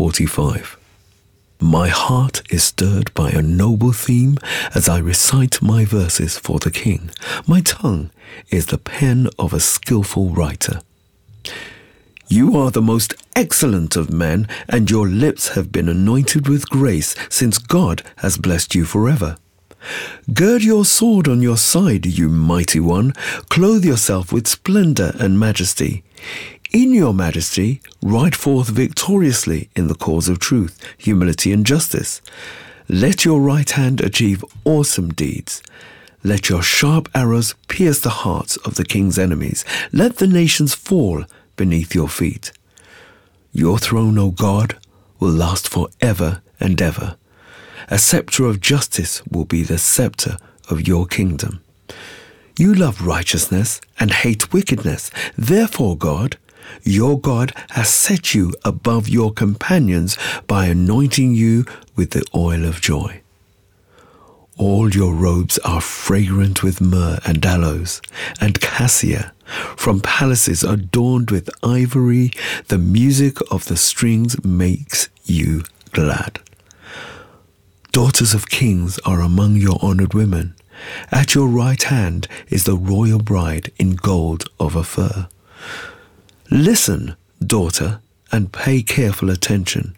45. My heart is stirred by a noble theme as I recite my verses for the king. My tongue is the pen of a skilful writer. You are the most excellent of men, and your lips have been anointed with grace, since God has blessed you forever. Gird your sword on your side, you mighty one. Clothe yourself with splendor and majesty. In your majesty, ride forth victoriously in the cause of truth, humility, and justice. Let your right hand achieve awesome deeds. Let your sharp arrows pierce the hearts of the king's enemies. Let the nations fall beneath your feet. Your throne, O God, will last for ever and ever. A scepter of justice will be the scepter of your kingdom. You love righteousness and hate wickedness. Therefore, God, your God has set you above your companions by anointing you with the oil of joy. All your robes are fragrant with myrrh and aloes and cassia. From palaces adorned with ivory, the music of the strings makes you glad. Daughters of kings are among your honored women. At your right hand is the royal bride in gold of Ophir. Listen, daughter, and pay careful attention.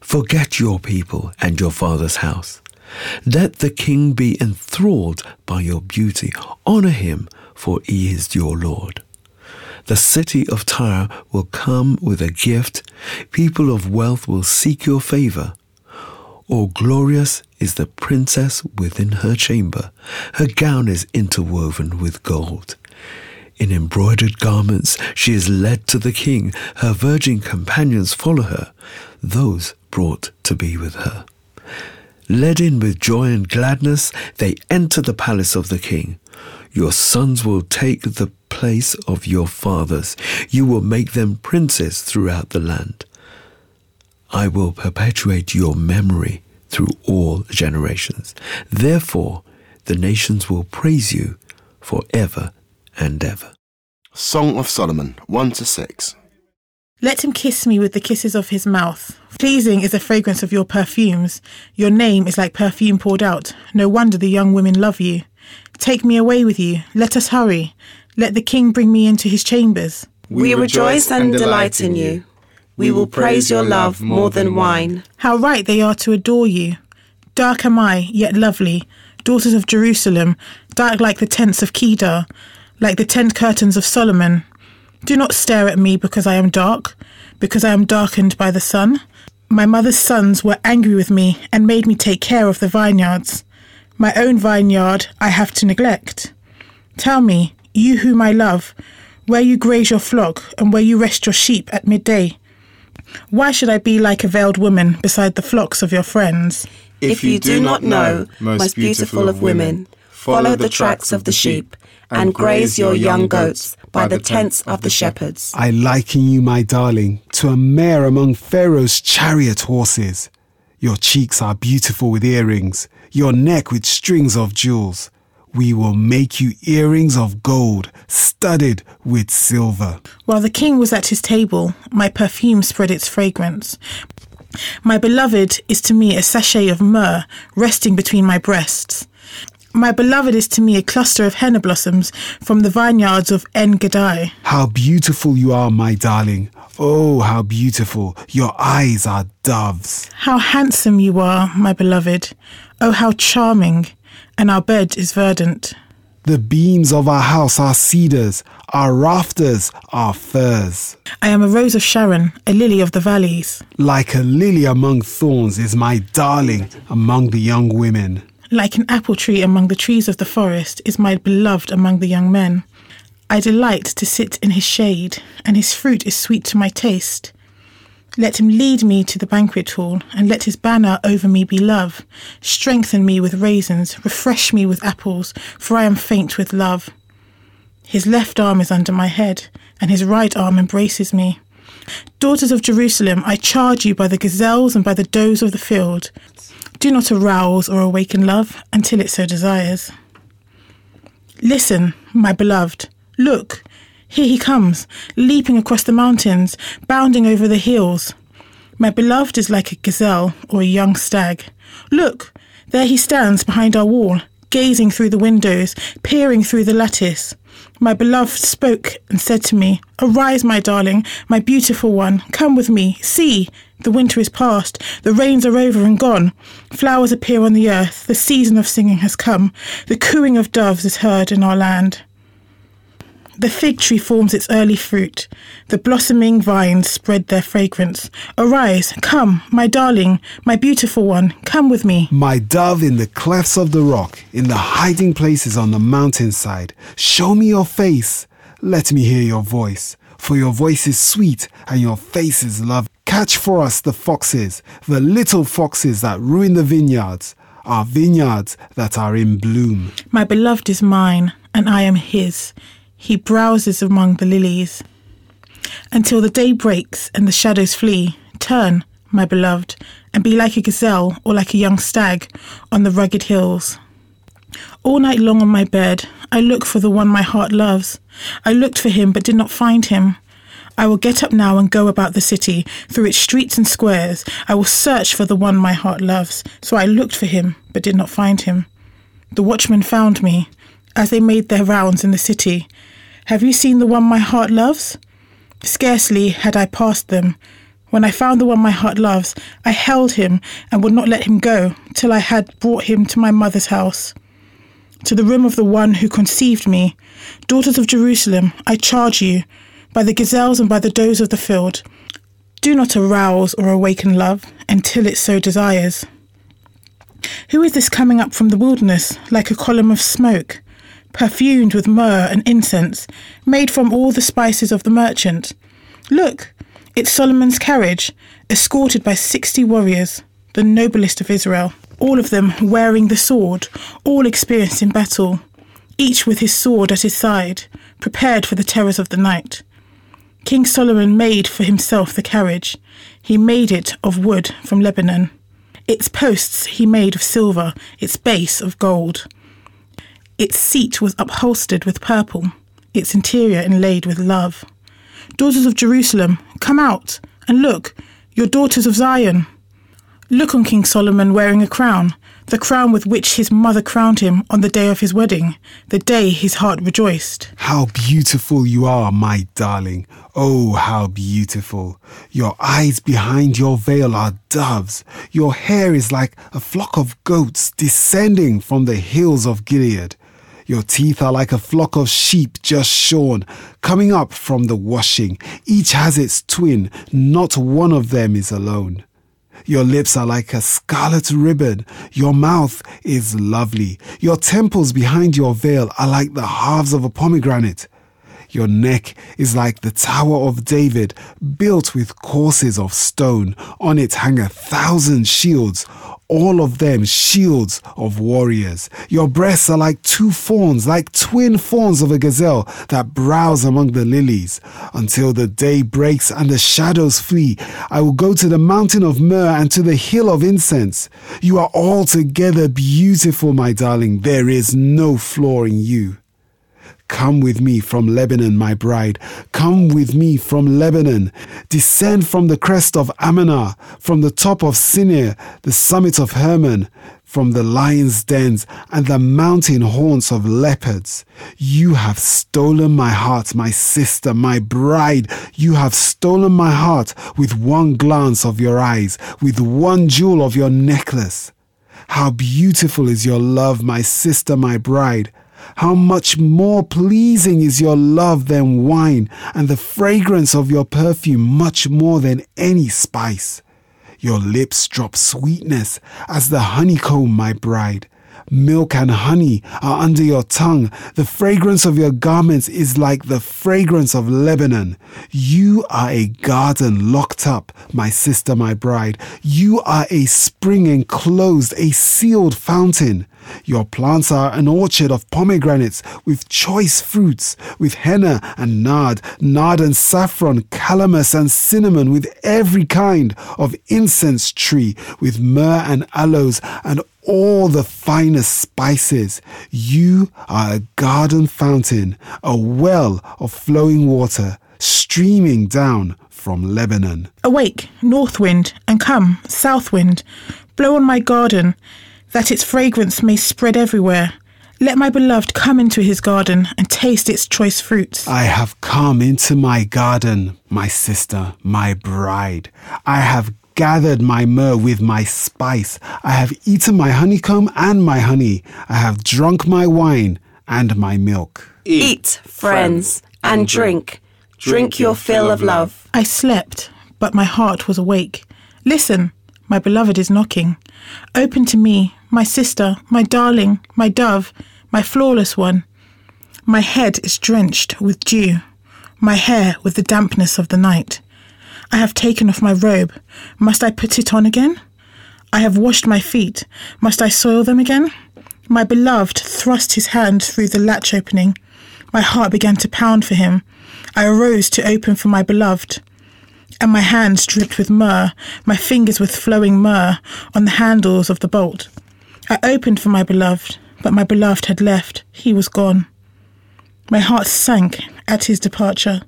Forget your people and your father's house. Let the king be enthralled by your beauty. Honor him, for he is your Lord. The city of Tyre will come with a gift. People of wealth will seek your favor. All glorious is the princess within her chamber. Her gown is interwoven with gold. In embroidered garments, she is led to the king. Her virgin companions follow her, those brought to be with her. Led in with joy and gladness, they enter the palace of the king. Your sons will take the place of your fathers. You will make them princes throughout the land. I will perpetuate your memory through all generations. Therefore, the nations will praise you forever and ever. Song of Solomon 1 to 6. Let him kiss me with the kisses of his mouth. Pleasing is the fragrance of your perfumes. Your name is like perfume poured out. No wonder the young women love you. Take me away with you. Let us hurry. Let the king bring me into his chambers. We, rejoice and delight in you. We will praise your love more than wine. How right they are to adore you. Dark am I, yet lovely. Daughters of Jerusalem, dark like the tents of Kedar, like the tent curtains of Solomon. Do not stare at me because I am dark, because I am darkened by the sun. My mother's sons were angry with me and made me take care of the vineyards. My own vineyard I have to neglect. Tell me, you whom I love, where you graze your flock and where you rest your sheep at midday. Why should I be like a veiled woman beside the flocks of your friends? If you do not know, most beautiful of women, follow the tracks of the sheep and graze your young goats by the tents of the shepherds. I liken you, my darling, to a mare among Pharaoh's chariot horses. Your cheeks are beautiful with earrings, your neck with strings of jewels. We will make you earrings of gold, studded with silver. While the king was at his table, my perfume spread its fragrance. My beloved is to me a sachet of myrrh resting between my breasts. My beloved is to me a cluster of henna blossoms from the vineyards of En Gedi. How beautiful you are, my darling. Oh, how beautiful. Your eyes are doves. How handsome you are, my beloved. Oh, how charming. And our bed is verdant. The beams of our house are cedars, our rafters are firs. I am a rose of Sharon, a lily of the valleys. Like a lily among thorns is my darling among the young women. Like an apple tree among the trees of the forest is my beloved among the young men. I delight to sit in his shade, and his fruit is sweet to my taste. Let him lead me to the banquet hall, and let his banner over me be love. Strengthen me with raisins, refresh me with apples, for I am faint with love. His left arm is under my head, and his right arm embraces me. Daughters of Jerusalem, I charge you by the gazelles and by the does of the field. Do not arouse or awaken love until it so desires. Listen, my beloved. Look, here he comes, leaping across the mountains, bounding over the hills. My beloved is like a gazelle or a young stag. Look, there he stands behind our wall, gazing through the windows, peering through the lattice. My beloved spoke and said to me, Arise, my darling, my beautiful one, come with me. See, the winter is past, the rains are over and gone. Flowers appear on the earth, the season of singing has come, the cooing of doves is heard in our land. The fig tree forms its early fruit. The blossoming vines spread their fragrance. Arise, come, my darling, my beautiful one, come with me. My dove in the clefts of the rock, in the hiding places on the mountainside, show me your face. Let me hear your voice, for your voice is sweet and your face is love. Catch for us the foxes, the little foxes that ruin the vineyards, our vineyards that are in bloom. My beloved is mine, and I am his. He browses among the lilies. Until the day breaks and the shadows flee, turn, my beloved, and be like a gazelle or like a young stag on the rugged hills. All night long on my bed, I look for the one my heart loves. I looked for him but did not find him. I will get up now and go about the city, through its streets and squares. I will search for the one my heart loves. So I looked for him but did not find him. The watchman found me as they made their rounds in the city. Have you seen the one my heart loves? Scarcely had I passed them. When I found the one my heart loves, I held him and would not let him go till I had brought him to my mother's house. To the room of the one who conceived me. Daughters of Jerusalem, I charge you, by the gazelles and by the does of the field, do not arouse or awaken love until it so desires. Who is this coming up from the wilderness like a column of smoke? Perfumed with myrrh and incense, made from all the spices of the merchant. Look, it's Solomon's carriage, escorted by sixty warriors, the noblest of Israel, all of them wearing the sword, all experienced in battle, each with his sword at his side, prepared for the terrors of the night. King Solomon made for himself the carriage. He made it of wood from Lebanon. Its posts he made of silver, its base of gold. Its seat was upholstered with purple, its interior inlaid with love. Daughters of Jerusalem, come out and look, your daughters of Zion. Look on King Solomon wearing a crown, the crown with which his mother crowned him on the day of his wedding, the day his heart rejoiced. How beautiful you are, my darling. Oh, how beautiful. Your eyes behind your veil are doves. Your hair is like a flock of goats descending from the hills of Gilead. Your teeth are like a flock of sheep just shorn, coming up from the washing. Each has its twin, not one of them is alone. Your lips are like a scarlet ribbon. Your mouth is lovely. Your temples behind your veil are like the halves of a pomegranate. Your neck is like the Tower of David, built with courses of stone. On it hang a thousand shields all of them shields of warriors. Your breasts are like two fawns, like twin fawns of a gazelle that browse among the lilies. Until the day breaks and the shadows flee, I will go to the mountain of myrrh and to the hill of incense. You are altogether beautiful, my darling. There is no flaw in you. Come with me from Lebanon, my bride. Come with me from Lebanon. Descend from the crest of Amana, from the top of Sinir, the summit of Hermon. from the lion's dens and the mountain haunts of leopards. You have stolen my heart, my sister, my bride. You have stolen my heart with one glance of your eyes, with one jewel of your necklace. How beautiful is your love, my sister, my bride. How much more pleasing is your love than wine, and the fragrance of your perfume much more than any spice. Your lips drop sweetness as the honeycomb, my bride. Milk and honey are under your tongue. The fragrance of your garments is like the fragrance of Lebanon. You are a garden locked up, my sister, my bride. You are a spring enclosed, a sealed fountain. Your plants are an orchard of pomegranates with choice fruits, with henna and nard, nard and saffron, calamus and cinnamon, with every kind of incense tree, with myrrh and aloes and all the finest spices. You are a garden fountain, a well of flowing water, streaming down from Lebanon. Awake, north wind, and come, south wind, blow on my garden that its fragrance may spread everywhere. Let my beloved come into his garden and taste its choice fruits. I have come into my garden, my sister, my bride. I have gathered my myrrh with my spice. I have eaten my honeycomb and my honey. I have drunk my wine and my milk. Eat, friends, and drink. Drink your fill of love. I slept, but my heart was awake. Listen, my beloved is knocking. Open to me, my sister, my darling, my dove, my flawless one. My head is drenched with dew, my hair with the dampness of the night. I have taken off my robe. Must I put it on again? I have washed my feet. Must I soil them again? My beloved thrust his hand through the latch opening. My heart began to pound for him. I arose to open for my beloved and my hands dripped with myrrh, my fingers with flowing myrrh on the handles of the bolt. I opened for my beloved, but my beloved had left. He was gone. My heart sank at his departure.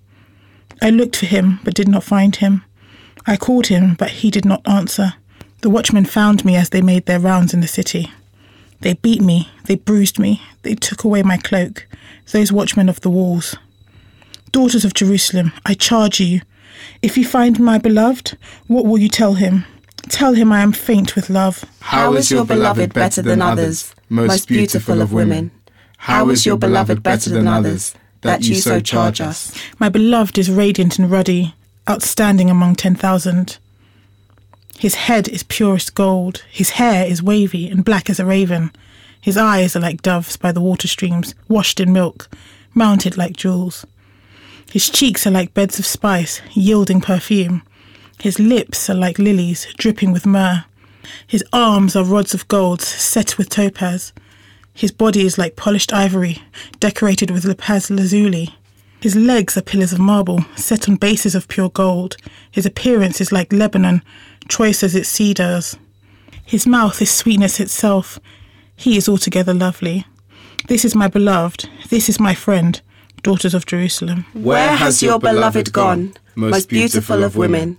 I looked for him, but did not find him. I called him, but he did not answer. The watchmen found me as they made their rounds in the city. They beat me, they bruised me, they took away my cloak, those watchmen of the walls. Daughters of Jerusalem, I charge you, if you find my beloved, what will you tell him? Tell him I am faint with love. How is your beloved better than others, most beautiful of women? How is your beloved better than others, that you so charge us? My beloved is radiant and ruddy, outstanding among ten thousand. His head is purest gold, his hair is wavy and black as a raven. His eyes are like doves by the water streams, washed in milk, mounted like jewels. His cheeks are like beds of spice, yielding perfume. His lips are like lilies, dripping with myrrh. His arms are rods of gold, set with topaz. His body is like polished ivory, decorated with lapis lazuli. His legs are pillars of marble, set on bases of pure gold. His appearance is like Lebanon, choice as its cedars. His mouth is sweetness itself. He is altogether lovely. This is my beloved. This is my friend daughters of Jerusalem. Where has your beloved gone, most beautiful of women?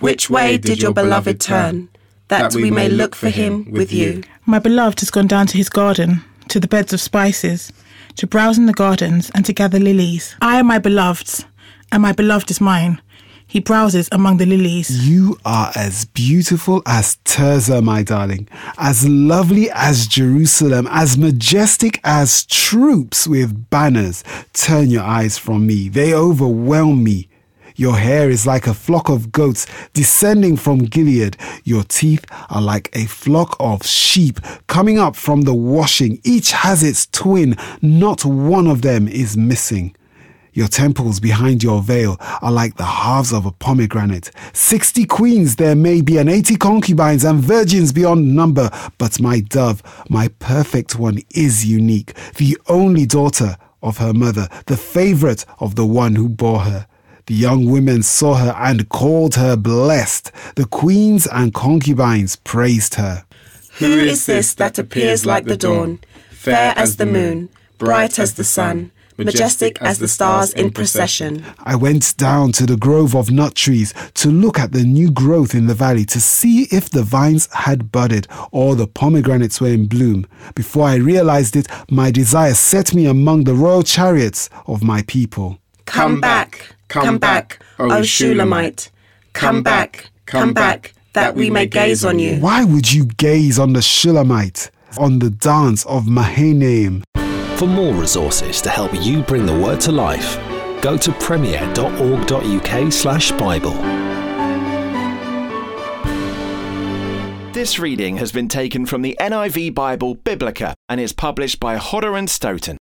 Which way did your beloved turn, that we may look for him with you? My beloved has gone down to his garden, to the beds of spices, to browse in the gardens and to gather lilies. I am my beloved's, and my beloved is mine. He browses among the lilies. You are as beautiful as Tirzah, my darling, as lovely as Jerusalem, as majestic as troops with banners. Turn your eyes from me, they overwhelm me. Your hair is like a flock of goats descending from Gilead. Your teeth are like a flock of sheep coming up from the washing. Each has its twin, not one of them is missing. Your temples behind your veil are like the halves of a pomegranate. Sixty queens there may be, and eighty concubines, and virgins beyond number. But my dove, my perfect one, is unique, the only daughter of her mother, the favorite of the one who bore her. The young women saw her and called her blessed. The queens and concubines praised her. Who is this that appears like the dawn, fair as the moon, bright as the sun? majestic as the stars in procession. I went down to the grove of nut trees to look at the new growth in the valley to see if the vines had budded or the pomegranates were in bloom. Before I realized it, my desire set me among the royal chariots of my people. Come back, come back, O Shulamite. Come back, come back, that we may gaze on you. Why would you gaze on the Shulamite, on the dance of Mahanaim? For more resources to help you bring the word to life, go to premier.org.uk slash Bible. This reading has been taken from the NIV Bible Biblica and is published by Hodder and Stoughton.